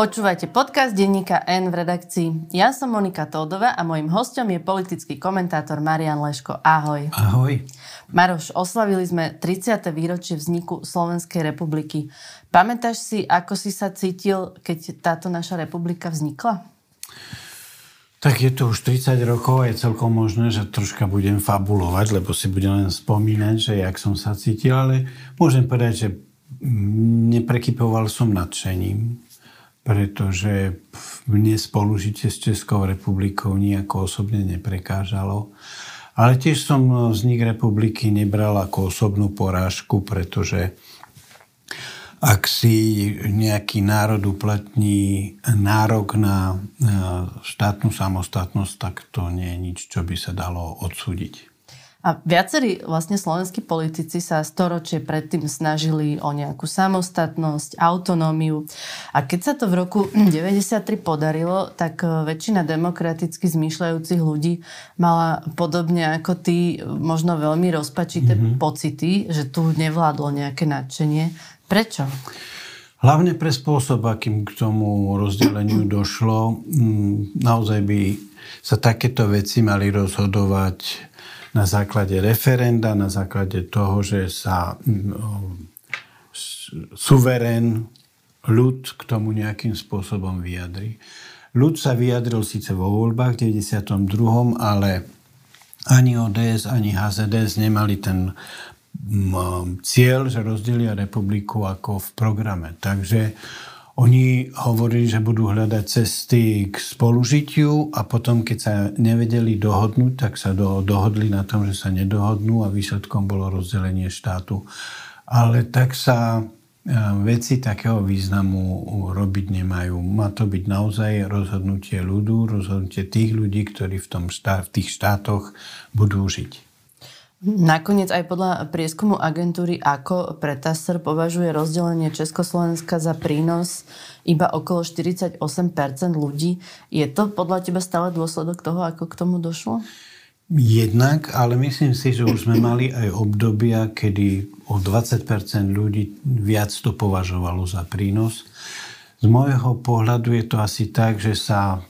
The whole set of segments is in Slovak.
Počúvajte podcast denníka N v redakcii. Ja som Monika Tódova a mojim hostom je politický komentátor Marian Leško. Ahoj. Ahoj. Maroš, oslavili sme 30. výročie vzniku Slovenskej republiky. Pamätáš si, ako si sa cítil, keď táto naša republika vznikla? Tak je to už 30 rokov a je celkom možné, že troška budem fabulovať, lebo si budem len spomínať, že jak som sa cítil, ale môžem povedať, že neprekypoval som nadšením pretože mne spolužitie s Českou republikou nejako osobne neprekážalo. Ale tiež som vznik republiky nebral ako osobnú porážku, pretože ak si nejaký národ uplatní nárok na štátnu samostatnosť, tak to nie je nič, čo by sa dalo odsúdiť. A viacerí vlastne slovenskí politici sa storočie predtým snažili o nejakú samostatnosť, autonómiu. A keď sa to v roku 93 podarilo, tak e, väčšina demokraticky zmýšľajúcich ľudí mala podobne ako ty možno veľmi rozpačité mm-hmm. pocity, že tu nevládlo nejaké nadšenie. Prečo? Hlavne pre spôsob, akým k tomu rozdeleniu došlo. Naozaj by sa takéto veci mali rozhodovať na základe referenda, na základe toho, že sa suverén, ľud k tomu nejakým spôsobom vyjadri. Ľud sa vyjadril síce vo voľbách v 92., ale ani ODS, ani HZDS nemali ten cieľ, že rozdelia republiku ako v programe. Takže oni hovorili, že budú hľadať cesty k spolužitiu a potom, keď sa nevedeli dohodnúť, tak sa do, dohodli na tom, že sa nedohodnú a výsledkom bolo rozdelenie štátu. Ale tak sa e, veci takého významu robiť nemajú. Má to byť naozaj rozhodnutie ľudu, rozhodnutie tých ľudí, ktorí v, tom štát, v tých štátoch budú žiť. Nakoniec aj podľa prieskumu agentúry AKO Pretasr považuje rozdelenie Československa za prínos iba okolo 48% ľudí. Je to podľa teba stále dôsledok toho, ako k tomu došlo? Jednak, ale myslím si, že už sme mali aj obdobia, kedy o 20% ľudí viac to považovalo za prínos. Z môjho pohľadu je to asi tak, že sa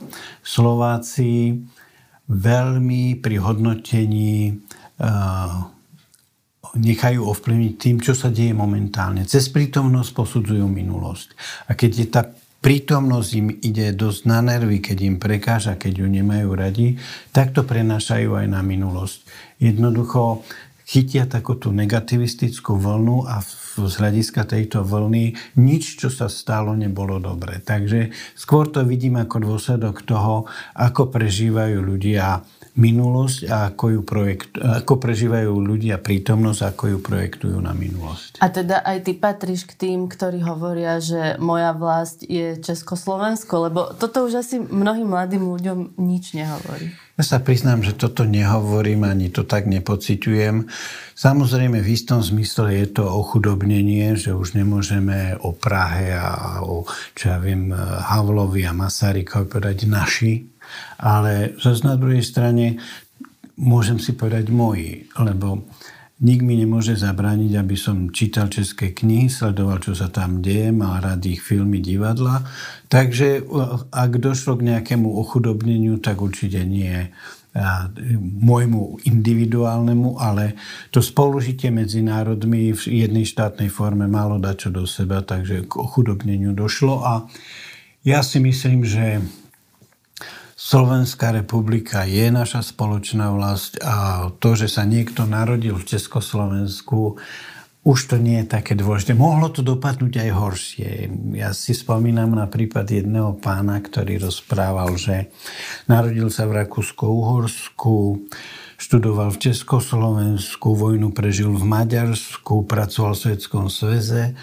Slováci veľmi pri hodnotení nechajú ovplyvniť tým, čo sa deje momentálne. Cez prítomnosť posudzujú minulosť. A keď je tá prítomnosť im ide dosť na nervy, keď im prekáža, keď ju nemajú radi, tak to prenášajú aj na minulosť. Jednoducho chytia takúto negativistickú vlnu a z hľadiska tejto vlny nič, čo sa stalo, nebolo dobre. Takže skôr to vidím ako dôsledok toho, ako prežívajú ľudia minulosť a ako, ju projekt, ako prežívajú ľudia prítomnosť, ako ju projektujú na minulosť. A teda aj ty patríš k tým, ktorí hovoria, že moja vlast je Československo, lebo toto už asi mnohým mladým ľuďom nič nehovorí. Ja sa priznám, že toto nehovorím, ani to tak nepociťujem. Samozrejme, v istom zmysle je to ochudobnenie, že už nemôžeme o Prahe a o, čo ja viem, Havlovi a Masarykovi povedať naši, ale zase na druhej strane môžem si povedať moji, lebo nik mi nemôže zabrániť, aby som čítal české knihy, sledoval, čo sa tam deje, mal rád ich filmy, divadla. Takže ak došlo k nejakému ochudobneniu, tak určite nie môjmu individuálnemu, ale to spolužitie medzi národmi v jednej štátnej forme malo dať čo do seba, takže k ochudobneniu došlo a ja si myslím, že Slovenská republika je naša spoločná vlast a to, že sa niekto narodil v Československu, už to nie je také dôležité. Mohlo to dopadnúť aj horšie. Ja si spomínam na prípad jedného pána, ktorý rozprával, že narodil sa v Rakúsko-Uhorsku, študoval v Československu, vojnu prežil v Maďarsku, pracoval v Svetskom sveze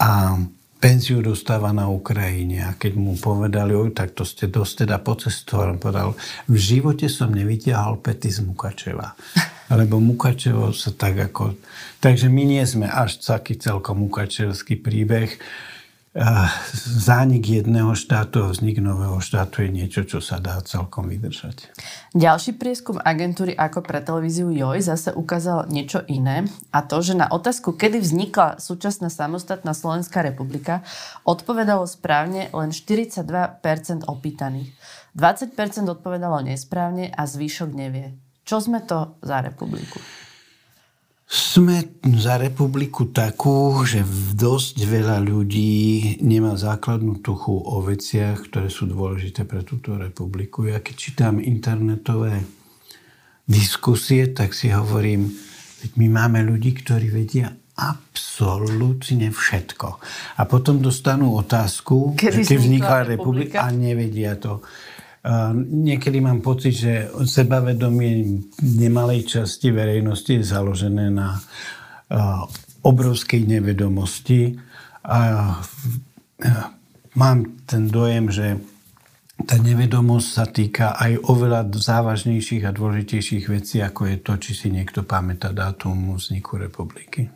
a penziu dostáva na Ukrajine. A keď mu povedali, oj, tak to ste dosť teda pocestovali, on povedal, v živote som nevytiahol pety z Mukačeva. Lebo Mukačevo sa tak ako... Takže my nie sme až taký celkom mukačevský príbeh. Zánik jedného štátu a vznik nového štátu je niečo, čo sa dá celkom vydržať. Ďalší prieskum agentúry ako pre televíziu JOJ zase ukázal niečo iné a to, že na otázku, kedy vznikla súčasná samostatná Slovenská republika, odpovedalo správne len 42% opýtaných. 20% odpovedalo nesprávne a zvyšok nevie. Čo sme to za republiku? Sme za republiku takú, že dosť veľa ľudí nemá základnú tuchu o veciach, ktoré sú dôležité pre túto republiku. Ja keď čítam internetové diskusie, tak si hovorím, my máme ľudí, ktorí vedia absolútne všetko. A potom dostanú otázku, Kedy keď vznikla republika a nevedia to. Niekedy mám pocit, že sebavedomie nemalej časti verejnosti je založené na obrovskej nevedomosti. A mám ten dojem, že tá nevedomosť sa týka aj oveľa závažnejších a dôležitejších vecí, ako je to, či si niekto pamätá dátum vzniku republiky.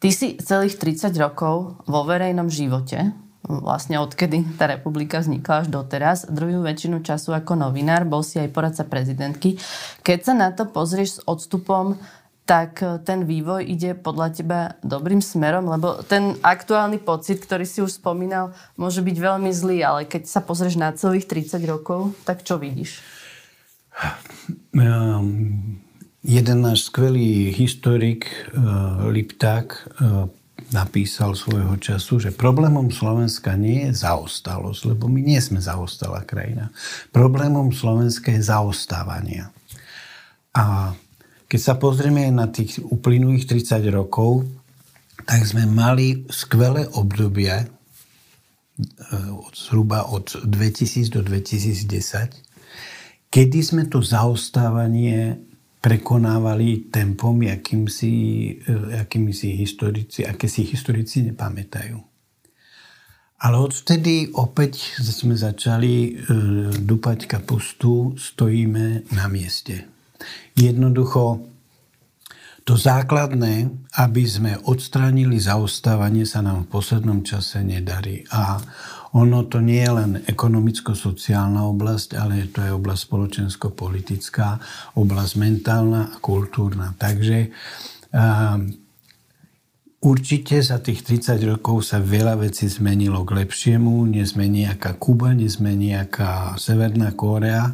Ty si celých 30 rokov vo verejnom živote vlastne odkedy tá republika vznikla až doteraz. Druhú väčšinu času ako novinár, bol si aj poradca prezidentky. Keď sa na to pozrieš s odstupom, tak ten vývoj ide podľa teba dobrým smerom, lebo ten aktuálny pocit, ktorý si už spomínal, môže byť veľmi zlý, ale keď sa pozrieš na celých 30 rokov, tak čo vidíš? Um, jeden náš skvelý historik uh, Lipták uh, napísal svojho času, že problémom Slovenska nie je zaostalosť, lebo my nie sme zaostalá krajina. Problémom Slovenska je zaostávania. A keď sa pozrieme na tých uplynulých 30 rokov, tak sme mali skvelé obdobie e, od, zhruba od 2000 do 2010, kedy sme to zaostávanie prekonávali tempom, jakým si, eh, jakými si historici, aké si historici nepamätajú. Ale odvtedy opäť sme začali e, dupať kapustu, stojíme na mieste. Jednoducho to základné, aby sme odstránili zaostávanie, sa nám v poslednom čase nedarí. A ono to nie je len ekonomicko-sociálna oblasť, ale to je oblasť spoločensko-politická, oblasť mentálna a kultúrna. Takže um, Určite za tých 30 rokov sa veľa vecí zmenilo k lepšiemu. Nezme nejaká Kuba, nezme nejaká Severná Kórea.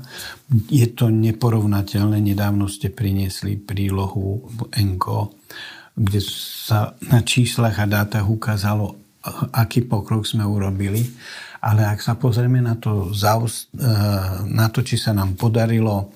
Je to neporovnateľné. Nedávno ste priniesli prílohu ENKO, kde sa na číslach a dátach ukázalo, aký pokrok sme urobili. Ale ak sa pozrieme na to, eh, na to či sa nám podarilo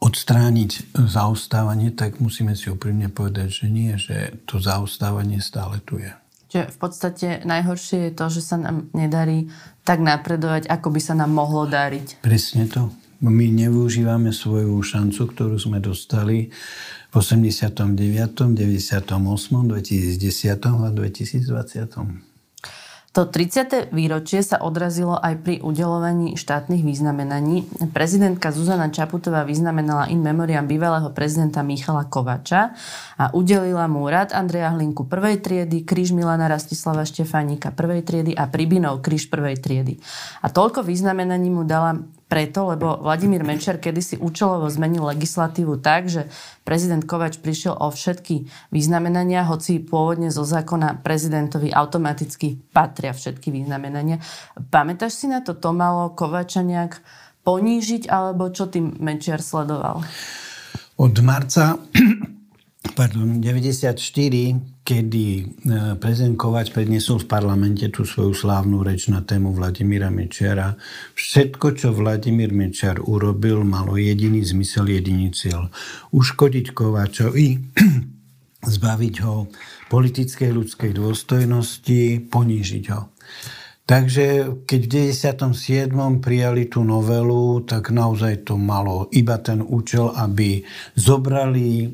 odstrániť zaostávanie, tak musíme si úprimne povedať, že nie, že to zaostávanie stále tu je. Čiže v podstate najhoršie je to, že sa nám nedarí tak napredovať, ako by sa nám mohlo dariť. Presne to. My nevyužívame svoju šancu, ktorú sme dostali v 89., 98., 2010 a 2020. To 30. výročie sa odrazilo aj pri udelovaní štátnych významenaní. Prezidentka Zuzana Čaputová vyznamenala in memoriam bývalého prezidenta Michala Kovača a udelila mu rad Andreja Hlinku prvej triedy, kríž Milana Rastislava Štefánika prvej triedy a Pribinov kríž prvej triedy. A toľko vyznamenaní mu dala preto, lebo Vladimír Mečer kedysi účelovo zmenil legislatívu tak, že prezident Kovač prišiel o všetky vyznamenania, hoci pôvodne zo zákona prezidentovi automaticky patria všetky vyznamenania. Pamätáš si na to, to malo Kovača nejak ponížiť, alebo čo tým Mečer sledoval? Od marca pardon, 94, kedy e, prezident Kovač predniesol v parlamente tú svoju slávnu reč na tému Vladimíra Mečera. Všetko, čo Vladimír Mečer urobil, malo jediný zmysel, jediný cieľ. Uškodiť Kovačovi, zbaviť ho politickej ľudskej dôstojnosti, ponížiť ho. Takže keď v 97. prijali tú novelu, tak naozaj to malo iba ten účel, aby zobrali e,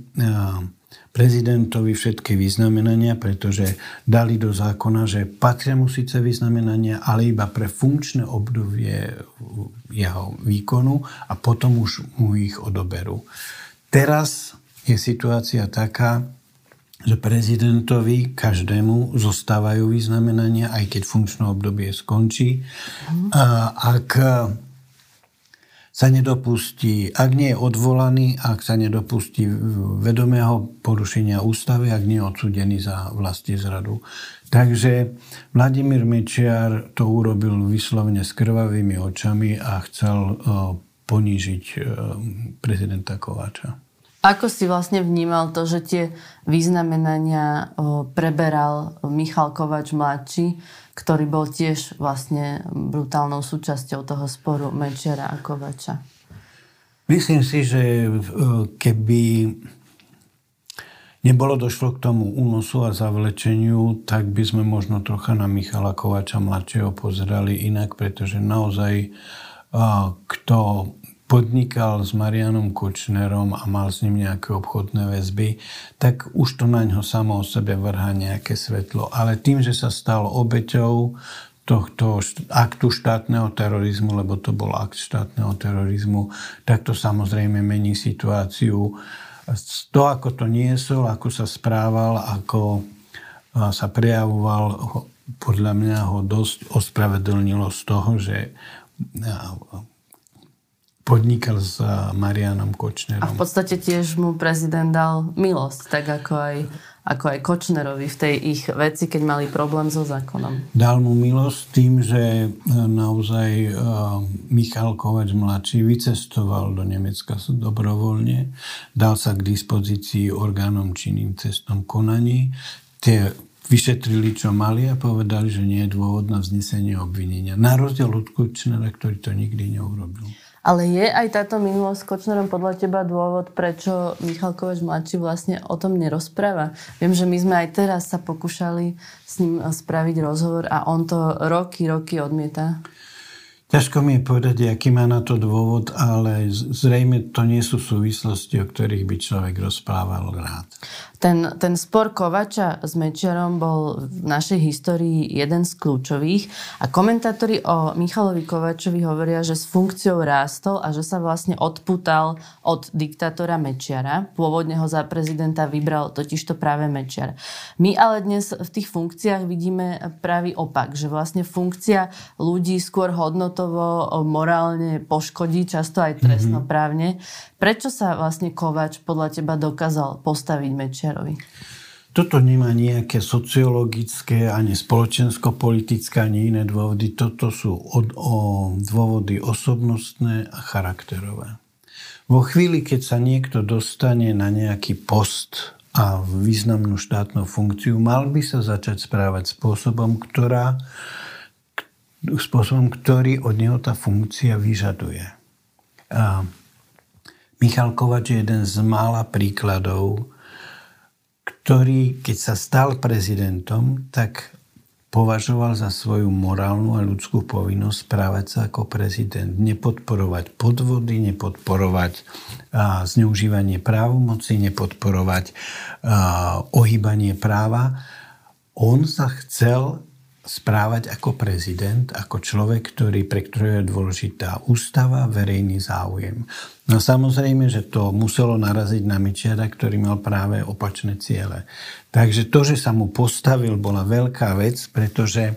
prezidentovi všetky vyznamenania, pretože dali do zákona, že patria mu síce vyznamenania, ale iba pre funkčné obdobie jeho výkonu a potom už mu ich odoberú. Teraz je situácia taká, že prezidentovi každému zostávajú vyznamenania, aj keď funkčné obdobie skončí. Mm. Ak sa nedopustí, ak nie je odvolaný, ak sa nedopustí vedomého porušenia ústavy, ak nie je odsudený za vlasti zradu. Takže Vladimír Mečiar to urobil vyslovene s krvavými očami a chcel ponížiť prezidenta Kováča. Ako si vlastne vnímal to, že tie významenania preberal Michal Kovač mladší, ktorý bol tiež vlastne brutálnou súčasťou toho sporu Mečiara a Kovača. Myslím si, že e, keby nebolo došlo k tomu únosu a zavlečeniu, tak by sme možno trocha na Michala Kovača mladšieho pozerali inak, pretože naozaj kto podnikal s Marianom Kočnerom a mal s ním nejaké obchodné väzby, tak už to na ňo samo o sebe vrhá nejaké svetlo. Ale tým, že sa stal obeťou tohto aktu štátneho terorizmu, lebo to bol akt štátneho terorizmu, tak to samozrejme mení situáciu. To, ako to niesol, ako sa správal, ako sa prejavoval, podľa mňa ho dosť ospravedlnilo z toho, že podnikal s Marianom Kočnerom. A v podstate tiež mu prezident dal milosť, tak ako aj, ako aj Kočnerovi v tej ich veci, keď mali problém so zákonom. Dal mu milosť tým, že e, naozaj e, Michal Kovač mladší vycestoval do Nemecka dobrovoľne, dal sa k dispozícii orgánom činným cestom konaní. Tie vyšetrili, čo mali a povedali, že nie je dôvod na vznesenie obvinenia. Na rozdiel od Kočnera, ktorý to nikdy neurobil. Ale je aj táto minulosť s Kočnerom podľa teba dôvod, prečo Michal Kovač mladší vlastne o tom nerozpráva? Viem, že my sme aj teraz sa pokúšali s ním spraviť rozhovor a on to roky, roky odmieta. Ťažko mi je povedať, aký má na to dôvod, ale zrejme to nie sú súvislosti, o ktorých by človek rozprával rád. Ten, ten spor Kovača s Mečiarom bol v našej histórii jeden z kľúčových a komentátori o Michalovi Kovačovi hovoria, že s funkciou rástol a že sa vlastne odputal od diktátora Mečiara. Pôvodne ho za prezidenta vybral totižto práve Mečiar. My ale dnes v tých funkciách vidíme pravý opak, že vlastne funkcia ľudí skôr hodnotovo, morálne poškodí, často aj trestnoprávne. Prečo sa vlastne Kovač podľa teba dokázal postaviť Mečiar? Mečiarovi? Toto nemá nejaké sociologické, ani spoločensko-politické, ani iné dôvody. Toto sú od, o, dôvody osobnostné a charakterové. Vo chvíli, keď sa niekto dostane na nejaký post a významnú štátnu funkciu, mal by sa začať správať spôsobom, ktorá, spôsobom, ktorý od neho tá funkcia vyžaduje. A Michal Kovač je jeden z mála príkladov ktorý, keď sa stal prezidentom, tak považoval za svoju morálnu a ľudskú povinnosť správať sa ako prezident. Nepodporovať podvody, nepodporovať a, zneužívanie právomoci, nepodporovať a, ohýbanie práva. On sa chcel správať ako prezident, ako človek, ktorý, pre ktorého je dôležitá ústava, verejný záujem. No samozrejme, že to muselo naraziť na Mečiara, ktorý mal práve opačné ciele. Takže to, že sa mu postavil, bola veľká vec, pretože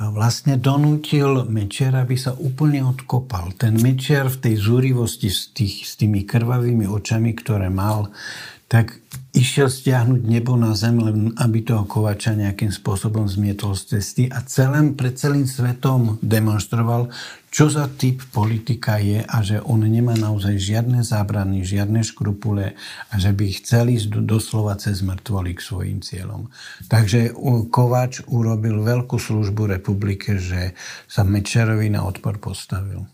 vlastne donútil Mečiara, aby sa úplne odkopal. Ten Mečiar v tej zúrivosti s, tých, s tými krvavými očami, ktoré mal, tak išiel stiahnuť nebo na zem, len aby toho Kovača nejakým spôsobom zmietol z cesty a celým, pred celým svetom demonstroval, čo za typ politika je a že on nemá naozaj žiadne zábrany, žiadne škrupule a že by chcel ísť doslova cez mŕtvoly k svojim cieľom. Takže Kovač urobil veľkú službu republike, že sa Mečerovi na odpor postavil.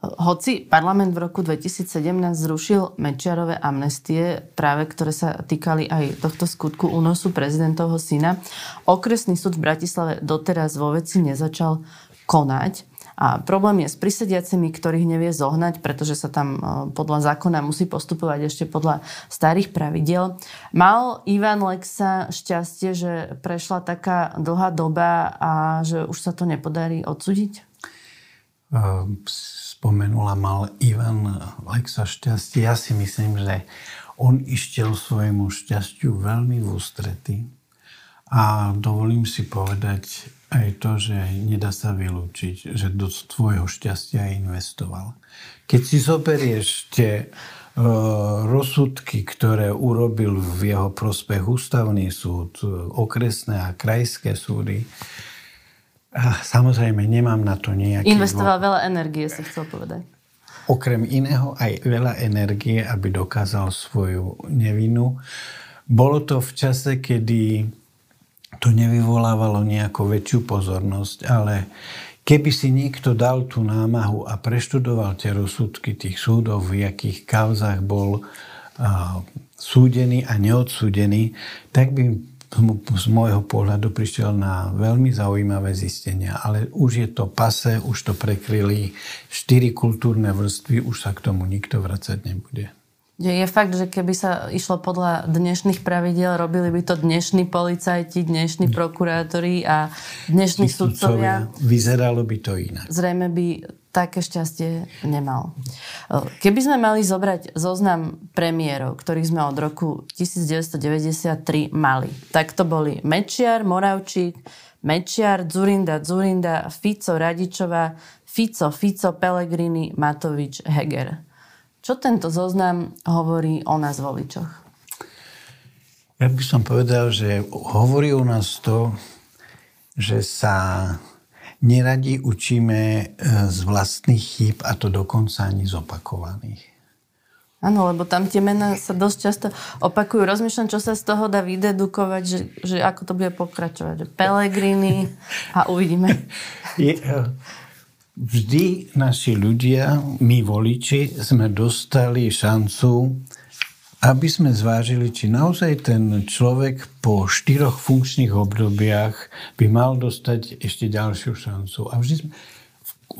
Hoci parlament v roku 2017 zrušil Mečiarové amnestie, práve ktoré sa týkali aj tohto skutku únosu prezidentovho syna, okresný súd v Bratislave doteraz vo veci nezačal konať. A problém je s prisediacimi, ktorých nevie zohnať, pretože sa tam e, podľa zákona musí postupovať ešte podľa starých pravidiel. Mal Ivan Lexa šťastie, že prešla taká dlhá doba a že už sa to nepodarí odsúdiť? Uh, spomenula, mal Ivan Lexa šťastie. Ja si myslím, že on išiel svojmu šťastiu veľmi v ústrety. A dovolím si povedať aj to, že nedá sa vylúčiť, že do svojho šťastia investoval. Keď si zoberieš tie uh, rozsudky, ktoré urobil v jeho prospech ústavný súd, okresné a krajské súdy, samozrejme, nemám na to nejaký... Investoval veľa energie, si chcel povedať okrem iného aj veľa energie, aby dokázal svoju nevinu. Bolo to v čase, kedy to nevyvolávalo nejakú väčšiu pozornosť, ale keby si niekto dal tú námahu a preštudoval tie rozsudky tých súdov, v jakých kauzách bol uh, súdený a neodsúdený, tak by z môjho pohľadu prišiel na veľmi zaujímavé zistenia, ale už je to pase, už to prekryli štyri kultúrne vrstvy, už sa k tomu nikto vracať nebude. Je fakt, že keby sa išlo podľa dnešných pravidel, robili by to dnešní policajti, dnešní prokurátori a dnešní sudcovia. Vyzeralo by to inak. Zrejme by také šťastie nemal. Keby sme mali zobrať zoznam premiérov, ktorých sme od roku 1993 mali, tak to boli Mečiar, Moravčík, Mečiar, Zurinda, Zurinda, Fico, Radičová, Fico, Fico, Pellegrini, Matovič, Heger. Čo tento zoznam hovorí o nás voličoch? Ja by som povedal, že hovorí o nás to, že sa neradi učíme e, z vlastných chýb a to dokonca ani z opakovaných. Áno, lebo tam tie mená sa dosť často opakujú. Rozmýšľam, čo sa z toho dá vydedukovať, že, že ako to bude pokračovať. Pelegrini a uvidíme. Je, e, vždy naši ľudia, my voliči, sme dostali šancu, aby sme zvážili, či naozaj ten človek po štyroch funkčných obdobiach by mal dostať ešte ďalšiu šancu. A vždy sme,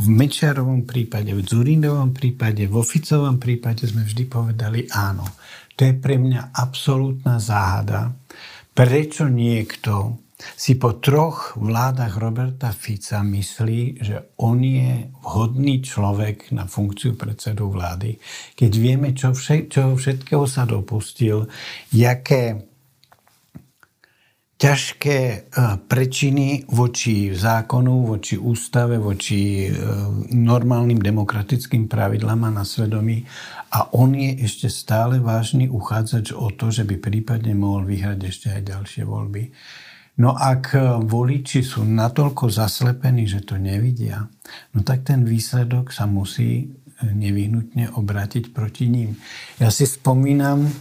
v Mečiarovom prípade, v Zurinovom prípade, v Oficovom prípade sme vždy povedali áno. To je pre mňa absolútna záhada. Prečo niekto si po troch vládach Roberta Fica myslí, že on je vhodný človek na funkciu predsedu vlády, keď vieme, čo, vše, čo všetkého sa dopustil, jaké ťažké e, prečiny voči zákonu, voči ústave, voči e, normálnym demokratickým pravidlám a na svedomí. A on je ešte stále vážny uchádzač o to, že by prípadne mohol vyhrať ešte aj ďalšie voľby. No ak e, voliči sú natoľko zaslepení, že to nevidia, no tak ten výsledok sa musí e, nevyhnutne obrátiť proti ním. Ja si spomínam e,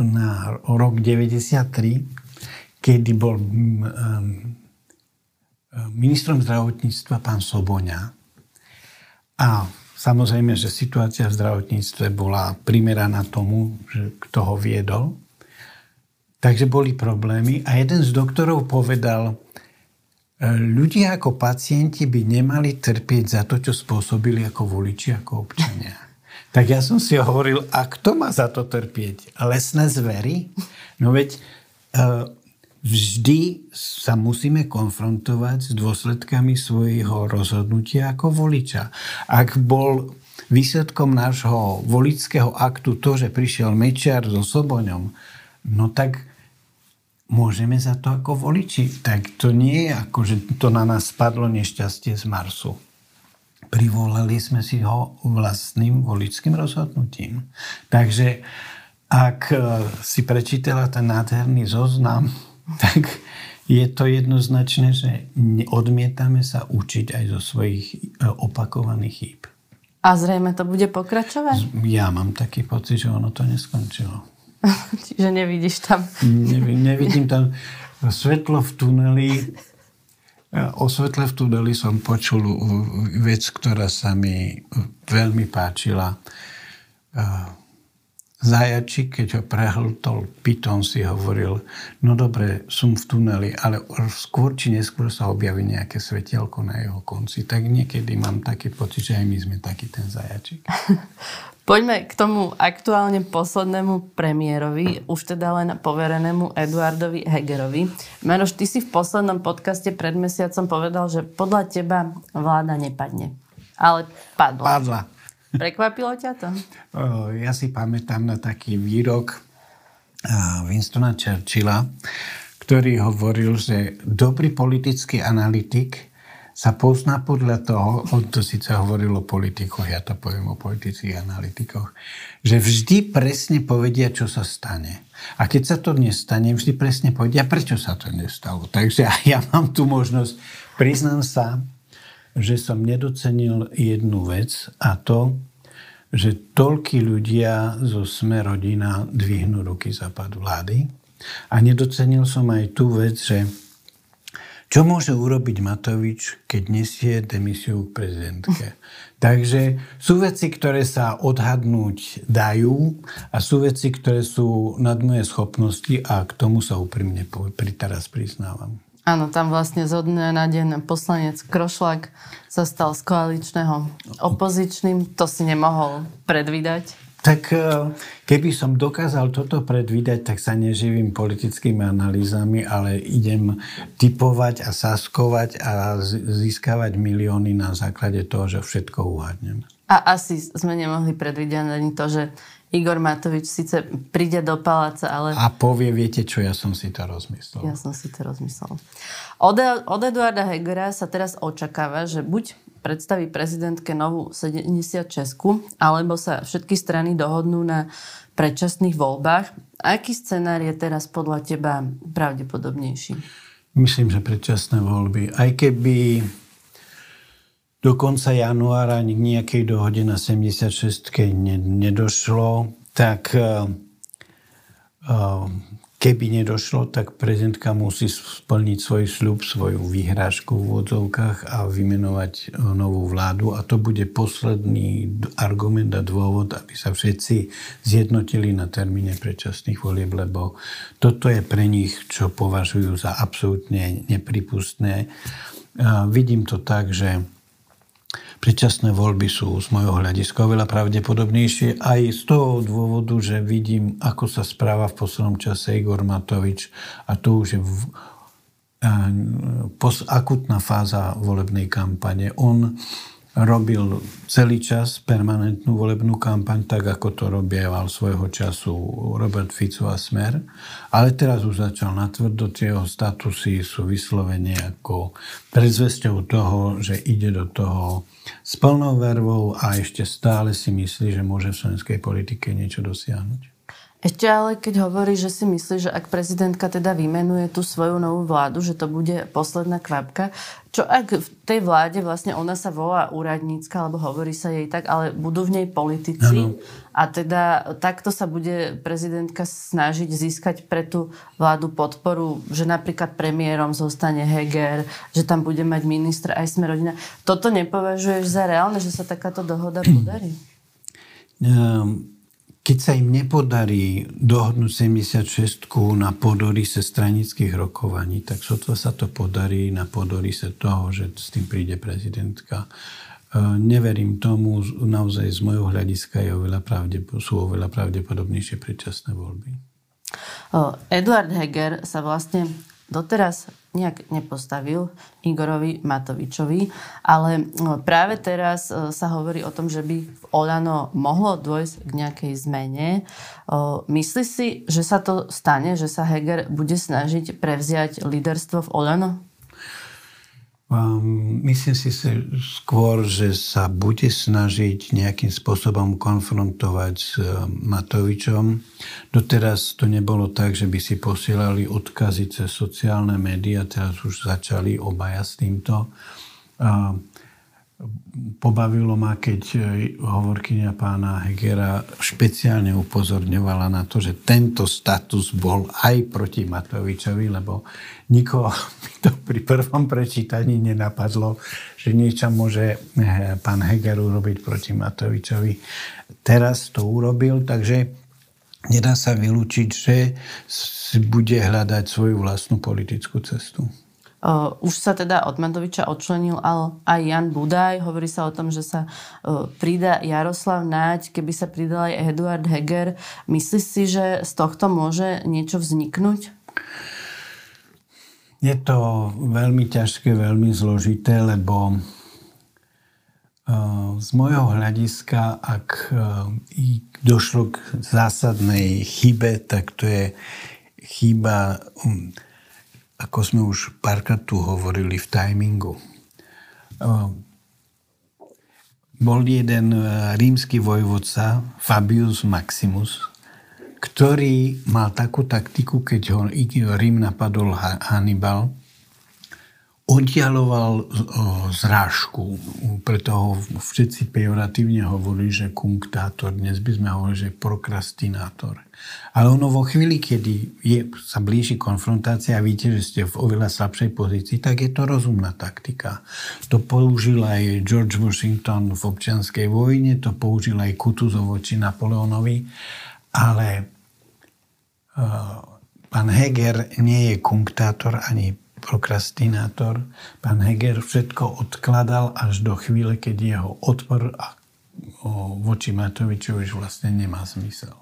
na rok 93, kedy bol ministrom zdravotníctva pán Soboňa. A samozrejme, že situácia v zdravotníctve bola primeraná tomu, kto ho viedol. Takže boli problémy a jeden z doktorov povedal, e, ľudia ako pacienti by nemali trpieť za to, čo spôsobili ako voliči, ako občania. Tak ja som si hovoril, a kto má za to trpieť? Lesné zvery? No veď e, vždy sa musíme konfrontovať s dôsledkami svojho rozhodnutia ako voliča. Ak bol výsledkom nášho volického aktu to, že prišiel Mečiar so Soboňom, no tak môžeme za to ako voliči. Tak to nie je ako, že to na nás spadlo nešťastie z Marsu. Privolali sme si ho vlastným voličským rozhodnutím. Takže ak e, si prečítala ten nádherný zoznam, tak je to jednoznačné, že odmietame sa učiť aj zo svojich e, opakovaných chýb. A zrejme to bude pokračovať? Ja mám taký pocit, že ono to neskončilo. Čiže nevidíš tam. nevidím tam svetlo v tuneli. O svetle v tuneli som počul vec, ktorá sa mi veľmi páčila. Zajačík, keď ho prehltol Python, si hovoril, no dobre, som v tuneli, ale skôr či neskôr sa objaví nejaké svetielko na jeho konci. Tak niekedy mám taký pocit, že aj my sme taký ten zajačík. Poďme k tomu aktuálne poslednému premiérovi, už teda len poverenému Eduardovi Hegerovi. Meroš, ty si v poslednom podcaste pred mesiacom povedal, že podľa teba vláda nepadne. Ale padla. Padla. Prekvapilo ťa to? Ja si pamätám na taký výrok Winstona Churchilla, ktorý hovoril, že dobrý politický analytik sa pozná podľa toho, on to síce hovoril o politikoch, ja to poviem o politických analytikoch, že vždy presne povedia, čo sa stane. A keď sa to nestane, vždy presne povedia, prečo sa to nestalo. Takže ja mám tu možnosť, priznám sa, že som nedocenil jednu vec a to, že toľkí ľudia zo Sme rodina dvihnú ruky za pad vlády. A nedocenil som aj tú vec, že čo môže urobiť Matovič, keď nesie demisiu k prezidentke? Takže sú veci, ktoré sa odhadnúť dajú a sú veci, ktoré sú nad moje schopnosti a k tomu sa úprimne teraz priznávam. Áno, tam vlastne zo dňa na deň poslanec Krošlak sa stal z koaličného opozičným. To si nemohol predvídať. Tak e, keby som dokázal toto predvídať, tak sa neživím politickými analýzami, ale idem typovať a saskovať a získavať milióny na základe toho, že všetko uhádnem. A asi sme nemohli predvídať ani to, že Igor Matovič síce príde do paláca, ale... A povie, viete čo, ja som si to rozmyslel. Ja som si to rozmyslel. Od, od Eduarda Hegera sa teraz očakáva, že buď predstaví prezidentke novú 76 alebo sa všetky strany dohodnú na predčasných voľbách. Aký scenár je teraz podľa teba pravdepodobnejší? Myslím, že predčasné voľby. Aj keby do konca januára k nejakej dohode na 76 nedošlo, tak eh, eh, keby nedošlo, tak prezidentka musí splniť svoj sľub, svoju výhrážku v odzovkách a vymenovať eh, novú vládu. A to bude posledný argument a dôvod, aby sa všetci zjednotili na termíne predčasných volieb, lebo toto je pre nich, čo považujú za absolútne nepripustné. Vidím to tak, že Predčasné voľby sú z môjho hľadiska oveľa pravdepodobnejšie aj z toho dôvodu, že vidím, ako sa správa v poslednom čase Igor Matovič a to už je v, a, akutná fáza volebnej kampane. On robil celý čas permanentnú volebnú kampaň, tak ako to robieval svojho času Robert Fico a Smer. Ale teraz už začal natvrdo, tie jeho statusy sú vyslovene ako predzvesťou toho, že ide do toho s plnou vervou a ešte stále si myslí, že môže v slovenskej politike niečo dosiahnuť. Ešte ale keď hovorí, že si myslí, že ak prezidentka teda vymenuje tú svoju novú vládu, že to bude posledná kvapka, čo ak v tej vláde vlastne ona sa volá úradnícka, alebo hovorí sa jej tak, ale budú v nej politici ano. a teda takto sa bude prezidentka snažiť získať pre tú vládu podporu, že napríklad premiérom zostane Heger, že tam bude mať ministra aj sme rodina. Toto nepovažuješ za reálne, že sa takáto dohoda podarí? Um keď sa im nepodarí dohodnúť 76 na podorise stranických rokovaní, tak sotva sa to podarí na podorise toho, že s tým príde prezidentka. E, neverím tomu, naozaj z môjho hľadiska je oveľa sú oveľa pravdepodobnejšie predčasné voľby. Eduard Heger sa vlastne doteraz nejak nepostavil Igorovi Matovičovi, ale no, práve teraz e, sa hovorí o tom, že by v mohlo dôjsť k nejakej zmene. Myslí si, že sa to stane, že sa Heger bude snažiť prevziať líderstvo v Olano? Myslím si skôr, že sa bude snažiť nejakým spôsobom konfrontovať s eh, Matovičom. Doteraz to nebolo tak, že by si posielali odkazy cez sociálne médiá, teraz už začali obaja s týmto. Pobavilo ma, keď e, hovorkynia pána Hegera špeciálne upozorňovala na to, že tento status bol aj proti Matovičovi, lebo nikoho mi to pri prvom prečítaní nenapadlo, že niečo môže e, pán Heger urobiť proti Matovičovi. Teraz to urobil, takže nedá sa vylúčiť, že bude hľadať svoju vlastnú politickú cestu. Uh, už sa teda od Matoviča odčlenil aj Jan Budaj. Hovorí sa o tom, že sa uh, pridá Jaroslav Náď, keby sa pridal aj Eduard Heger. Myslíš si, že z tohto môže niečo vzniknúť? Je to veľmi ťažké, veľmi zložité, lebo z môjho hľadiska, ak došlo k zásadnej chybe, tak to je chyba, um, ako sme už párkrát tu hovorili, v timingu. Bol jeden rímsky vojvodca, Fabius Maximus, ktorý mal takú taktiku, keď ho Rím napadol Hannibal, oddialoval zrážku. Preto ho všetci pejoratívne hovorili, že kunktátor. Dnes by sme hovorili, že prokrastinátor. Ale ono vo chvíli, kedy je, sa blíži konfrontácia a vidíte, že ste v oveľa slabšej pozícii, tak je to rozumná taktika. To použil aj George Washington v občianskej vojne, to použil aj Kutuzov voči Napoleonovi, ale pán Heger nie je kunktátor ani prokrastinátor. Pán Heger všetko odkladal až do chvíle, keď jeho odpor a voči Matovičovi už vlastne nemá zmysel.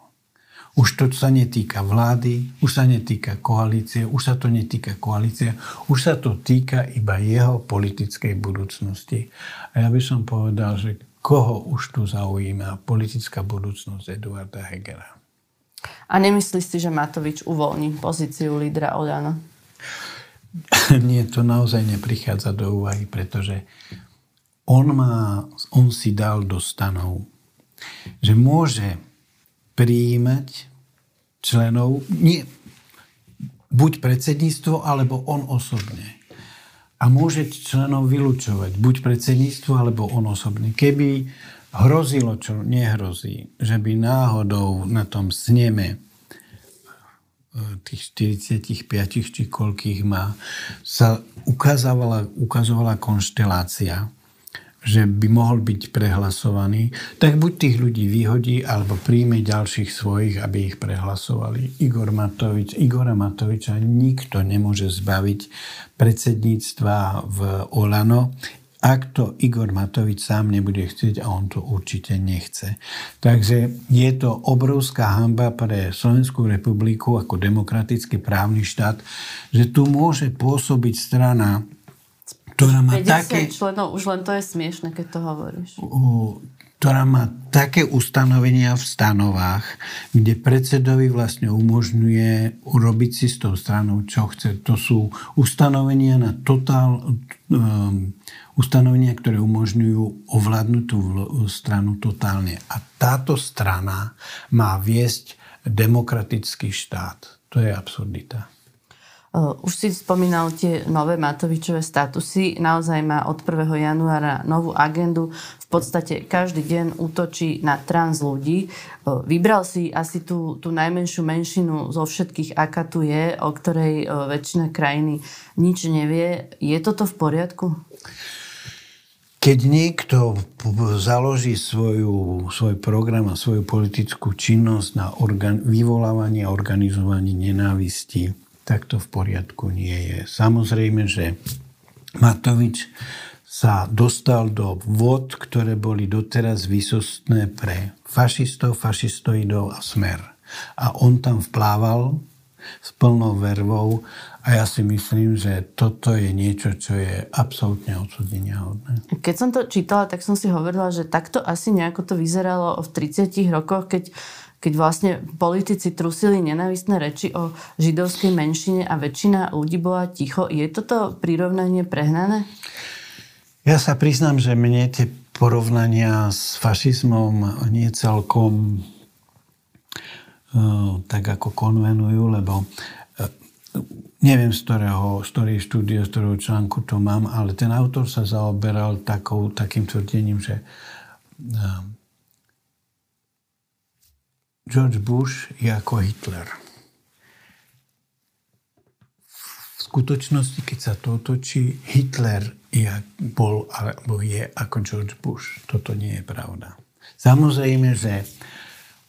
Už to sa netýka vlády, už sa netýka koalície, už sa to netýka koalície, už sa to týka iba jeho politickej budúcnosti. A ja by som povedal, že koho už tu zaujíma politická budúcnosť Eduarda Hegera. A nemyslíš si, že Matovič uvoľní pozíciu lídra Oľano? Nie, to naozaj neprichádza do úvahy, pretože on, má, on si dal do stanov, že môže prijímať členov, nie, buď predsedníctvo, alebo on osobne. A môže členov vylúčovať, buď predsedníctvo, alebo on osobne. Keby hrozilo, čo nehrozí, že by náhodou na tom sneme tých 45 či koľkých má, sa ukazovala, ukazovala konštelácia, že by mohol byť prehlasovaný, tak buď tých ľudí vyhodí, alebo príjme ďalších svojich, aby ich prehlasovali. Igor Matovič, Igora Matoviča nikto nemôže zbaviť predsedníctva v Olano ak to Igor Matovič sám nebude chcieť a on to určite nechce. Takže je to obrovská hamba pre Slovenskú republiku ako demokratický právny štát, že tu môže pôsobiť strana, ktorá má 50 také... členov, už len to je smiešne, keď to hovoríš ktorá má také ustanovenia v stanovách, kde predsedovi vlastne umožňuje urobiť si s tou stranou, čo chce. To sú ustanovenia na totál, um, ustanovenia, ktoré umožňujú ovládnuť tú stranu totálne. A táto strana má viesť demokratický štát. To je absurdita. Už si spomínal tie nové Matovičové statusy. Naozaj má od 1. januára novú agendu. V podstate každý deň útočí na trans ľudí. Vybral si asi tú, tú najmenšiu menšinu zo všetkých, aká tu je, o ktorej väčšina krajiny nič nevie. Je toto v poriadku? Keď niekto založí svoju, svoj program a svoju politickú činnosť na organ, vyvolávanie a organizovanie nenávisti, tak to v poriadku nie je. Samozrejme, že Matovič sa dostal do vod, ktoré boli doteraz vysostné pre fašistov, fašistoidov a smer. A on tam vplával s plnou vervou a ja si myslím, že toto je niečo, čo je absolútne odsudenia hodné. Keď som to čítala, tak som si hovorila, že takto asi nejako to vyzeralo v 30 rokoch, keď keď vlastne politici trusili nenávistné reči o židovskej menšine a väčšina ľudí bola ticho. Je toto prirovnanie prehnané? Ja sa priznám, že mne tie porovnania s fašizmom nie celkom uh, tak ako konvenujú, lebo uh, neviem z ktorého, z ktorej štúdie, z ktorého článku to mám, ale ten autor sa zaoberal takou, takým tvrdením, že uh, George Bush je ako Hitler. V skutočnosti, keď sa to otočí, Hitler je, bol alebo je ako George Bush. Toto nie je pravda. Samozrejme, že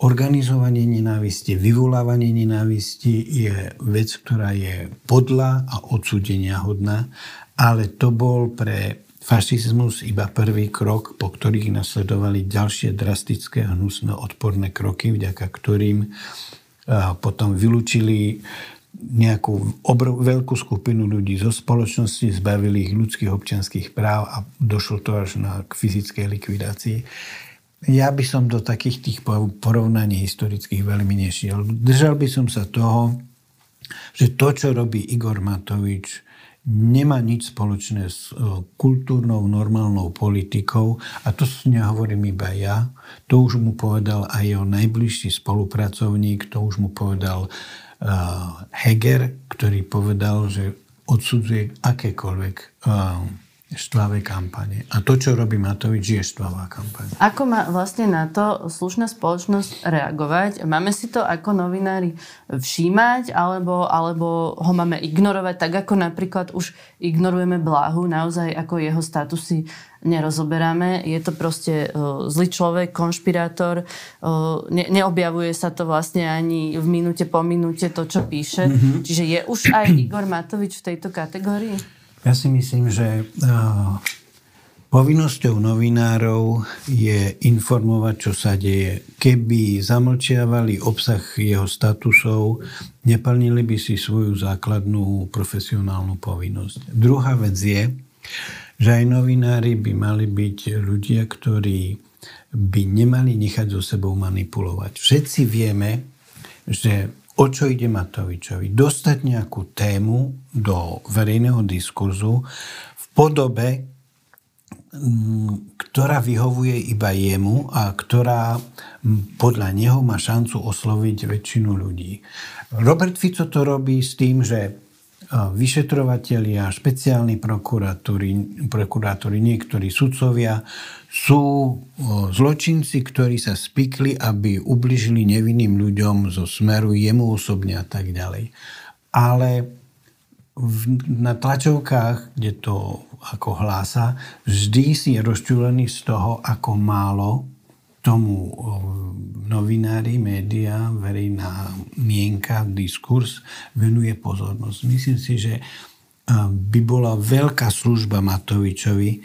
organizovanie nenávisti, vyvolávanie nenávisti je vec, ktorá je podľa a odsudenia hodná, ale to bol pre fašizmus iba prvý krok, po ktorých nasledovali ďalšie drastické a hnusné odporné kroky, vďaka ktorým potom vylúčili nejakú obrov, veľkú skupinu ľudí zo spoločnosti, zbavili ich ľudských občianských práv a došlo to až na, k fyzickej likvidácii. Ja by som do takých tých porovnaní historických veľmi nešiel. Držal by som sa toho, že to, čo robí Igor Matovič, nemá nič spoločné s e, kultúrnou, normálnou politikou. A to nehovorím iba ja, to už mu povedal aj jeho najbližší spolupracovník, to už mu povedal uh, Heger, ktorý povedal, že odsudzuje akékoľvek štvavé kampane. A to, čo robí Matovič, je štvavá kampaň. Ako má vlastne na to slušná spoločnosť reagovať? Máme si to ako novinári všímať, alebo, alebo ho máme ignorovať, tak ako napríklad už ignorujeme Blahu, naozaj ako jeho statusy nerozoberáme. Je to proste uh, zlý človek, konšpirátor. Uh, ne, neobjavuje sa to vlastne ani v minúte po minúte to, čo píše. Mm-hmm. Čiže je už aj Igor Matovič v tejto kategórii? Ja si myslím, že povinnosťou novinárov je informovať, čo sa deje. Keby zamlčiavali obsah jeho statusov, neplnili by si svoju základnú profesionálnu povinnosť. Druhá vec je, že aj novinári by mali byť ľudia, ktorí by nemali nechať so sebou manipulovať. Všetci vieme, že o čo ide Matovičovi. Dostať nejakú tému do verejného diskurzu v podobe, mm, ktorá vyhovuje iba jemu a ktorá mm, podľa neho má šancu osloviť väčšinu ľudí. Robert Fico to robí s tým, že vyšetrovatelia, špeciálni prokurátori, prokurátori, niektorí sudcovia sú zločinci, ktorí sa spikli, aby ubližili nevinným ľuďom zo smeru jemu osobne a tak ďalej. Ale v, na tlačovkách, kde to ako hlása, vždy si je rozčúlený z toho, ako málo tomu novinári, média, verejná mienka, diskurs venuje pozornosť. Myslím si, že by bola veľká služba Matovičovi,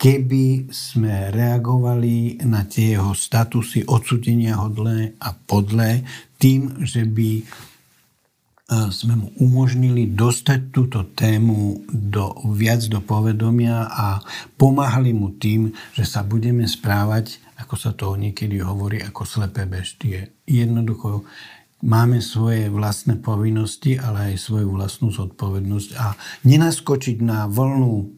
keby sme reagovali na tie jeho statusy odsudenia hodlé a podlé tým, že by sme mu umožnili dostať túto tému do, viac do povedomia a pomáhali mu tým, že sa budeme správať ako sa to niekedy hovorí, ako slepé beštie. Jednoducho máme svoje vlastné povinnosti, ale aj svoju vlastnú zodpovednosť a nenaskočiť na vlnu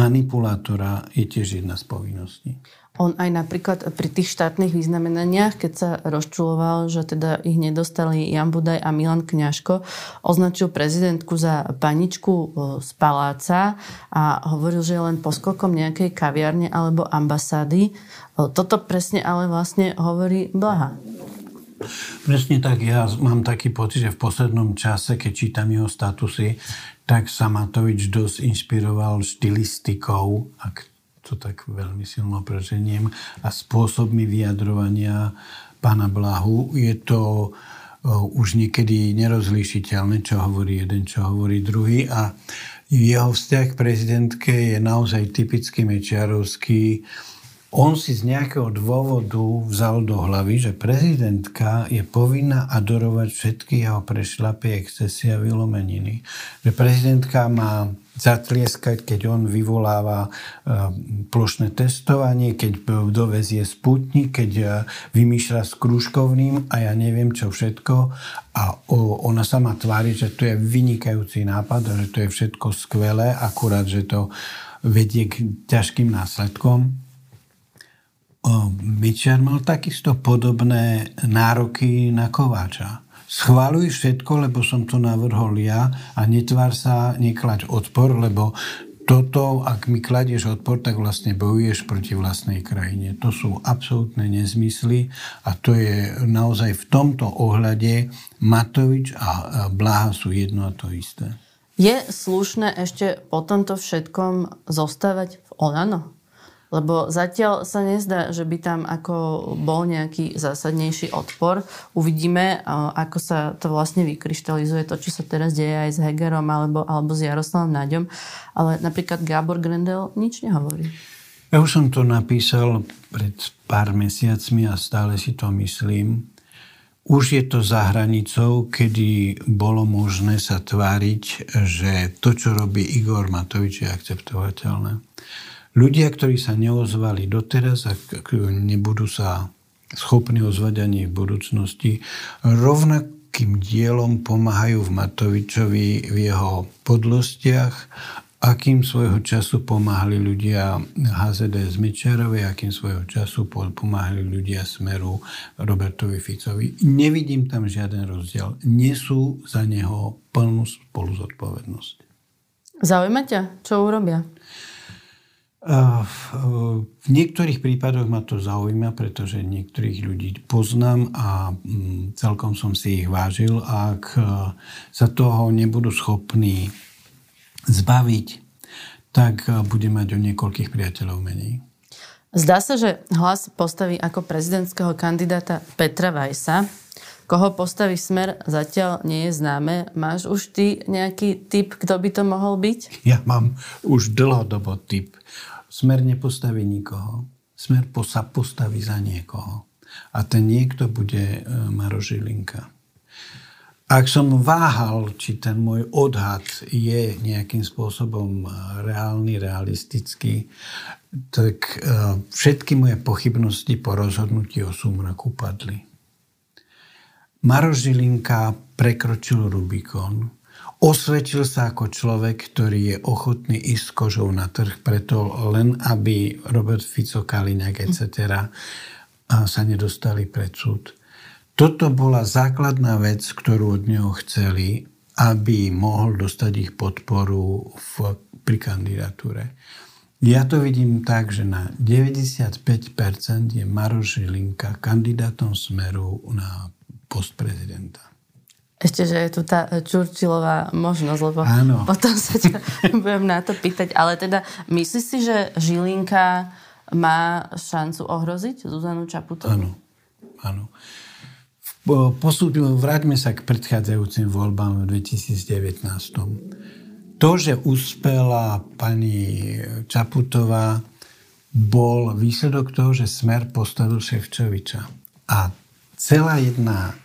manipulátora je tiež jedna z povinností. On aj napríklad pri tých štátnych vyznamenaniach, keď sa rozčuloval, že teda ich nedostali Jan Budaj a Milan Kňažko, označil prezidentku za paničku e, z paláca a hovoril, že je len poskokom nejakej kaviarne alebo ambasády. E, toto presne ale vlastne hovorí Blaha. Presne tak. Ja mám taký pocit, že v poslednom čase, keď čítam jeho statusy, tak sa Matovič dosť inšpiroval štilistikou, ak to tak veľmi silno preženiem, a spôsobmi vyjadrovania pána Blahu. Je to už niekedy nerozlíšiteľné, čo hovorí jeden, čo hovorí druhý a jeho vzťah k prezidentke je naozaj typický mečiarovský on si z nejakého dôvodu vzal do hlavy, že prezidentka je povinná adorovať všetky jeho prešlapy, excesy a vylomeniny. Že prezidentka má zatlieskať, keď on vyvoláva e, plošné testovanie, keď dovezie sputnik, keď e, vymýšľa s krúžkovným a ja neviem čo všetko. A ona sa má tvári, že to je vynikajúci nápad a že to je všetko skvelé, akurát, že to vedie k ťažkým následkom. Mečiar mal takisto podobné nároky na Kováča. Schváluj všetko, lebo som to navrhol ja a netvár sa neklať odpor, lebo toto, ak mi kladieš odpor, tak vlastne bojuješ proti vlastnej krajine. To sú absolútne nezmysly a to je naozaj v tomto ohľade Matovič a Blaha sú jedno a to isté. Je slušné ešte po tomto všetkom zostávať v Olano? Lebo zatiaľ sa nezdá, že by tam ako bol nejaký zásadnejší odpor. Uvidíme, ako sa to vlastne vykryštalizuje, to, čo sa teraz deje aj s Hegerom alebo, alebo s Jaroslavom Naďom. Ale napríklad Gábor Grendel nič nehovorí. Ja už som to napísal pred pár mesiacmi a stále si to myslím. už je to za hranicou, kedy bolo možné sa tváriť, že to, čo robí Igor Matovič, je akceptovateľné. Ľudia, ktorí sa neozvali doteraz a nebudú sa schopní ozvať ani v budúcnosti, rovnakým dielom pomáhajú v Matovičovi v jeho podlostiach akým svojho času pomáhali ľudia HZD z Mečerovi, akým svojho času pomáhali ľudia Smeru Robertovi Ficovi. Nevidím tam žiaden rozdiel. Nesú za neho plnú spolu zodpovednosť. Zaujíma ťa, čo urobia? V niektorých prípadoch ma to zaujíma, pretože niektorých ľudí poznám a mm, celkom som si ich vážil. Ak sa toho nebudú schopní zbaviť, tak eh, bude mať o niekoľkých priateľov menej. Zdá sa, že hlas postaví ako prezidentského kandidáta Petra Vajsa. Koho postaví smer, zatiaľ nie je známe. Máš už ty nejaký typ, kto by to mohol byť? Ja mám už dlhodobo typ. Smer nepostaví nikoho. Smer sa postaví za niekoho. A ten niekto bude eh, Maro Žilinka. Ak som váhal, či ten môj odhad je nejakým spôsobom eh, reálny, realistický, tak eh, všetky moje pochybnosti po rozhodnutí o súmraku padli. Maroš Žilinka prekročil Rubikon, osvedčil sa ako človek, ktorý je ochotný ísť s kožou na trh, preto len aby Robert Fico, Kaliňák etc. sa nedostali pred súd toto bola základná vec, ktorú od neho chceli, aby mohol dostať ich podporu v, pri kandidatúre. Ja to vidím tak, že na 95% je Maroš Žilinka kandidátom Smeru na post prezidenta. Ešte, že je tu tá Čurčilová možnosť, lebo Áno. potom sa ťa budem na to pýtať. Ale teda, myslíš si, že Žilinka má šancu ohroziť Zuzanu Čaputovú? Áno, áno. Postupne, vráťme sa k predchádzajúcim voľbám v 2019. To, že uspela pani Čaputová, bol výsledok toho, že Smer postavil Ševčoviča. A celá jedna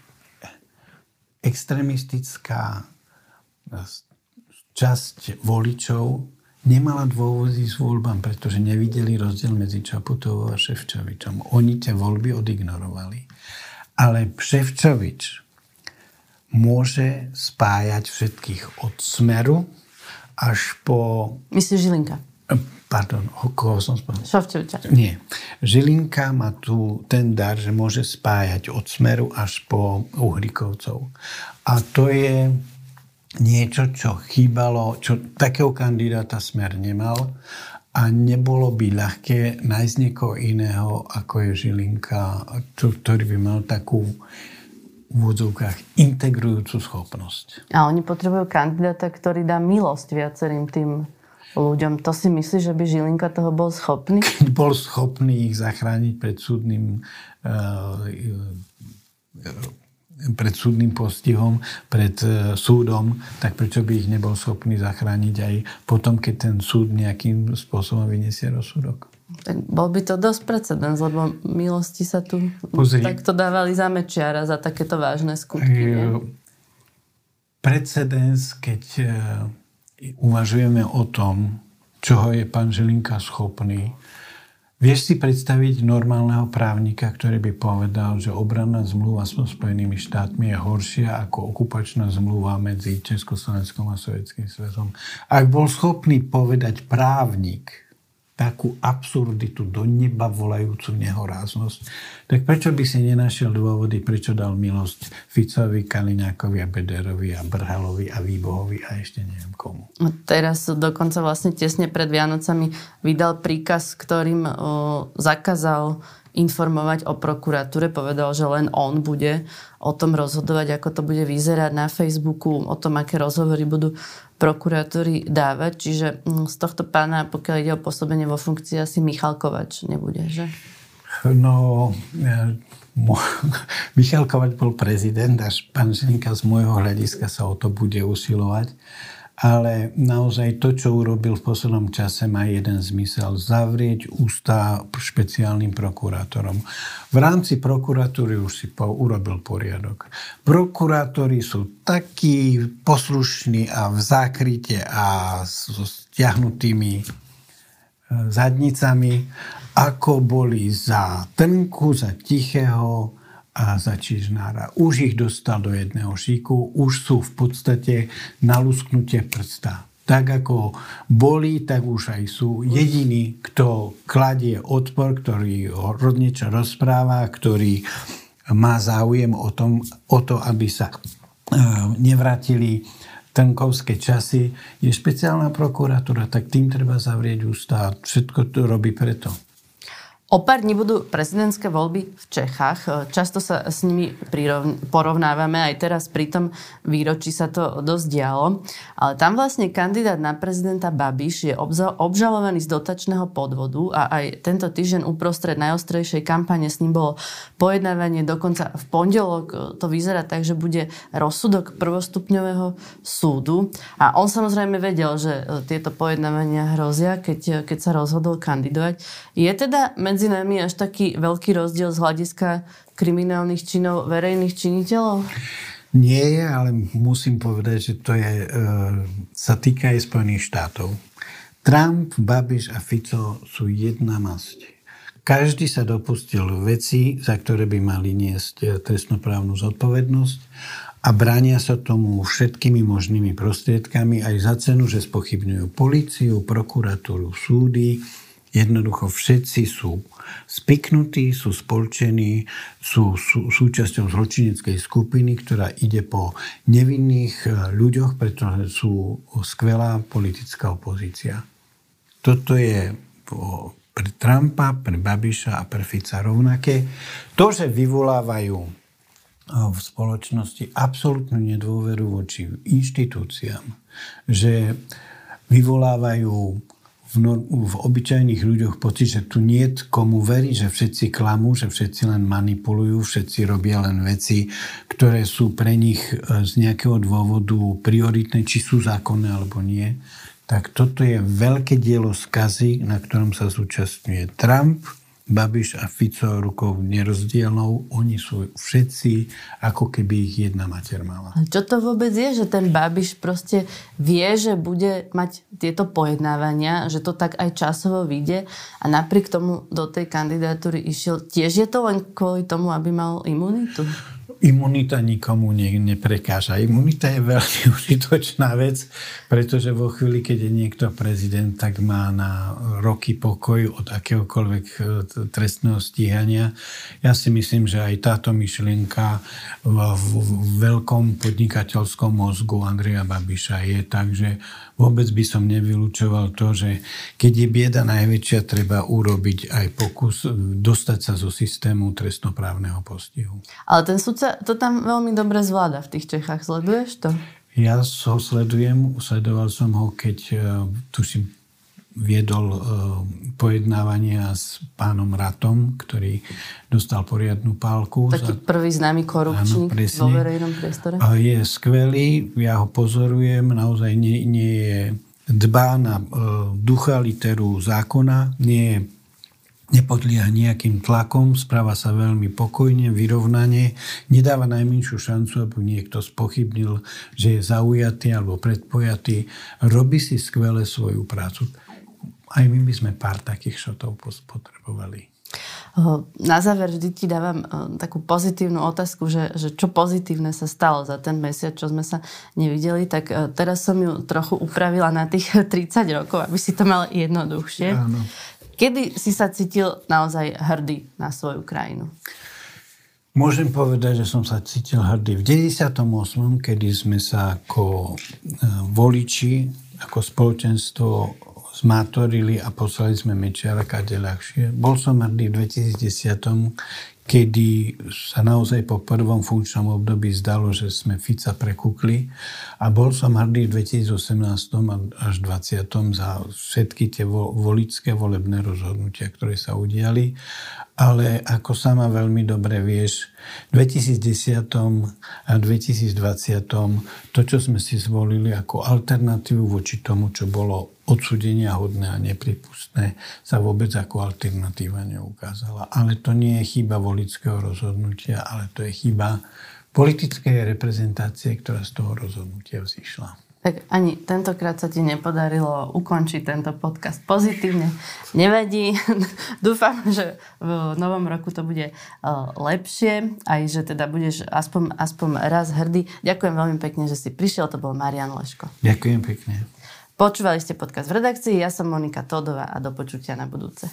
extremistická časť voličov nemala dôvody s voľbám, pretože nevideli rozdiel medzi Čaputovou a Ševčovičom. Oni tie voľby odignorovali. Ale Ševčovič môže spájať všetkých od smeru až po... Myslíš Žilinka? Pardon, koho som spomenul? Nie. Žilinka má tu ten dar, že môže spájať od smeru až po Uhrikovcov. A to je niečo, čo chýbalo, čo takého kandidáta smer nemal a nebolo by ľahké nájsť niekoho iného, ako je Žilinka, ktorý by mal takú v úvodzovkách integrujúcu schopnosť. A oni potrebujú kandidáta, ktorý dá milosť viacerým tým ľuďom. To si myslíš, že by Žilinka toho bol schopný? Keď bol schopný ich zachrániť pred súdnym uh, pred súdnym postihom, pred e, súdom, tak prečo by ich nebol schopný zachrániť aj potom, keď ten súd nejakým spôsobom vyniesie rozsudok? Tak bol by to dosť precedens, lebo milosti sa tu Pozri, takto dávali za mečiara, za takéto vážne skutky. Nie? Precedens, keď e, uvažujeme o tom, čoho je pán Žilinka schopný, Vieš si predstaviť normálneho právnika, ktorý by povedal, že obranná zmluva so Spojenými štátmi je horšia ako okupačná zmluva medzi Československom a Sovjetským svezom. Ak bol schopný povedať právnik, takú absurditu do neba volajúcu nehoráznosť, tak prečo by si nenašiel dôvody, prečo dal milosť Ficovi, Kaliňákovi a Bederovi a Brhalovi a Výbohovi a ešte neviem komu. Teraz dokonca vlastne tesne pred Vianocami vydal príkaz, ktorým o, zakázal informovať o prokuratúre. Povedal, že len on bude o tom rozhodovať, ako to bude vyzerať na Facebooku, o tom, aké rozhovory budú prokurátori dávať. Čiže mm, z tohto pána, pokiaľ ide o pôsobenie vo funkcii, asi Michal Kovač nebude, že? No, Michal Kovač bol prezident, až pán Žilinka z môjho hľadiska sa o to bude usilovať. Ale naozaj to, čo urobil v poslednom čase, má jeden zmysel. Zavrieť ústa špeciálnym prokurátorom. V rámci prokuratúry už si po, urobil poriadok. Prokurátori sú takí poslušní a v zákryte a so stiahnutými e, zadnicami, ako boli za Trnku, za Tichého, a za Čižnára. Už ich dostal do jedného šíku, už sú v podstate na lusknutie prsta. Tak ako boli, tak už aj sú jediní, kto kladie odpor, ktorý o niečo rozpráva, ktorý má záujem o, tom, o to, aby sa e, nevrátili trnkovské časy, je špeciálna prokuratúra, tak tým treba zavrieť ústa. Všetko to robí preto. O pár dní budú prezidentské voľby v Čechách. Často sa s nimi porovnávame, aj teraz pri tom výročí sa to dosť dialo. Ale tam vlastne kandidát na prezidenta Babiš je obžalovaný z dotačného podvodu a aj tento týždeň uprostred najostrejšej kampane s ním bolo pojednávanie. Dokonca v pondelok to vyzerá tak, že bude rozsudok prvostupňového súdu. A on samozrejme vedel, že tieto pojednávania hrozia, keď, keď sa rozhodol kandidovať. Je teda medzi nami až taký veľký rozdiel z hľadiska kriminálnych činov verejných činiteľov? Nie je, ale musím povedať, že to je, e, sa týka aj Spojených štátov. Trump, Babiš a Fico sú jedna masť. Každý sa dopustil veci, za ktoré by mali niesť e, trestnoprávnu zodpovednosť a bránia sa tomu všetkými možnými prostriedkami aj za cenu, že spochybňujú policiu, prokuratúru, súdy, Jednoducho všetci sú spiknutí, sú spolčení, sú, sú súčasťou zločineckej skupiny, ktorá ide po nevinných eh, ľuďoch, pretože sú skvelá politická opozícia. Toto je pre Trumpa, pre Babiša a pre Fica rovnaké. To, že vyvolávajú eh, v spoločnosti absolútnu nedôveru voči inštitúciám, že vyvolávajú v, no, v obyčajných ľuďoch pocit, že tu nie komu veriť, že všetci klamú, že všetci len manipulujú, všetci robia len veci, ktoré sú pre nich e, z nejakého dôvodu prioritné, či sú zákonné alebo nie. Tak toto je veľké dielo skazy, na ktorom sa zúčastňuje Trump, Babiš a Fico rukou nerozdielnou, oni sú všetci ako keby ich jedna mater mala. Čo to vôbec je, že ten Babiš proste vie, že bude mať tieto pojednávania, že to tak aj časovo vyjde a napriek tomu do tej kandidatúry išiel. Tiež je to len kvôli tomu, aby mal imunitu? Imunita nikomu ne, neprekáža. Imunita je veľmi užitočná vec, pretože vo chvíli, keď je niekto prezident, tak má na roky pokoj od akéhokoľvek e, trestného stíhania. Ja si myslím, že aj táto myšlienka v, v, v veľkom podnikateľskom mozgu Andreja Babiša je tak, že vôbec by som nevylúčoval to, že keď je bieda najväčšia, treba urobiť aj pokus dostať sa zo systému trestnoprávneho postihu. Ale ten sudca to tam veľmi dobre zvláda v tých Čechách. Sleduješ to? Ja ho sledujem, sledoval som ho, keď uh, tuším viedol uh, pojednávania s pánom Ratom, ktorý dostal poriadnu pálku. Taký za... prvý známy korupčník Áno, vo verejnom priestore. Je skvelý, ja ho pozorujem, naozaj nie, nie je dbá na uh, ducha literu zákona, nie je nepodlieha nejakým tlakom, správa sa veľmi pokojne, vyrovnane, nedáva najmenšiu šancu, aby niekto spochybnil, že je zaujatý alebo predpojatý. Robí si skvele svoju prácu. Aj my by sme pár takých šotov potrebovali. Na záver vždy ti dávam takú pozitívnu otázku, že, že čo pozitívne sa stalo za ten mesiac, čo sme sa nevideli, tak teraz som ju trochu upravila na tých 30 rokov, aby si to mal jednoduchšie. Áno. Kedy si sa cítil naozaj hrdý na svoju krajinu? Môžem povedať, že som sa cítil hrdý v 98., kedy sme sa ako e, voliči, ako spoločenstvo zmátorili a poslali sme Mečiara kade ľahšie. Bol som hrdý v 2010, kedy sa naozaj po prvom funkčnom období zdalo, že sme Fica prekúkli a bol som hrdý v 2018 až 2020 za všetky tie volické volebné rozhodnutia, ktoré sa udiali, ale ako sama veľmi dobre vieš, v 2010 a 2020 to, čo sme si zvolili ako alternatívu voči tomu, čo bolo odsudenia hodné a nepripustné sa vôbec ako alternatíva neukázala. Ale to nie je chyba volického rozhodnutia, ale to je chyba politickej reprezentácie, ktorá z toho rozhodnutia vzýšla. Tak ani tentokrát sa ti nepodarilo ukončiť tento podcast pozitívne. Nevadí. Dúfam, že v novom roku to bude lepšie, aj že teda budeš aspoň, aspoň raz hrdý. Ďakujem veľmi pekne, že si prišiel. To bol Marian Leško. Ďakujem pekne. Počúvali ste podcast v redakcii, ja som Monika Todová a do počutia na budúce.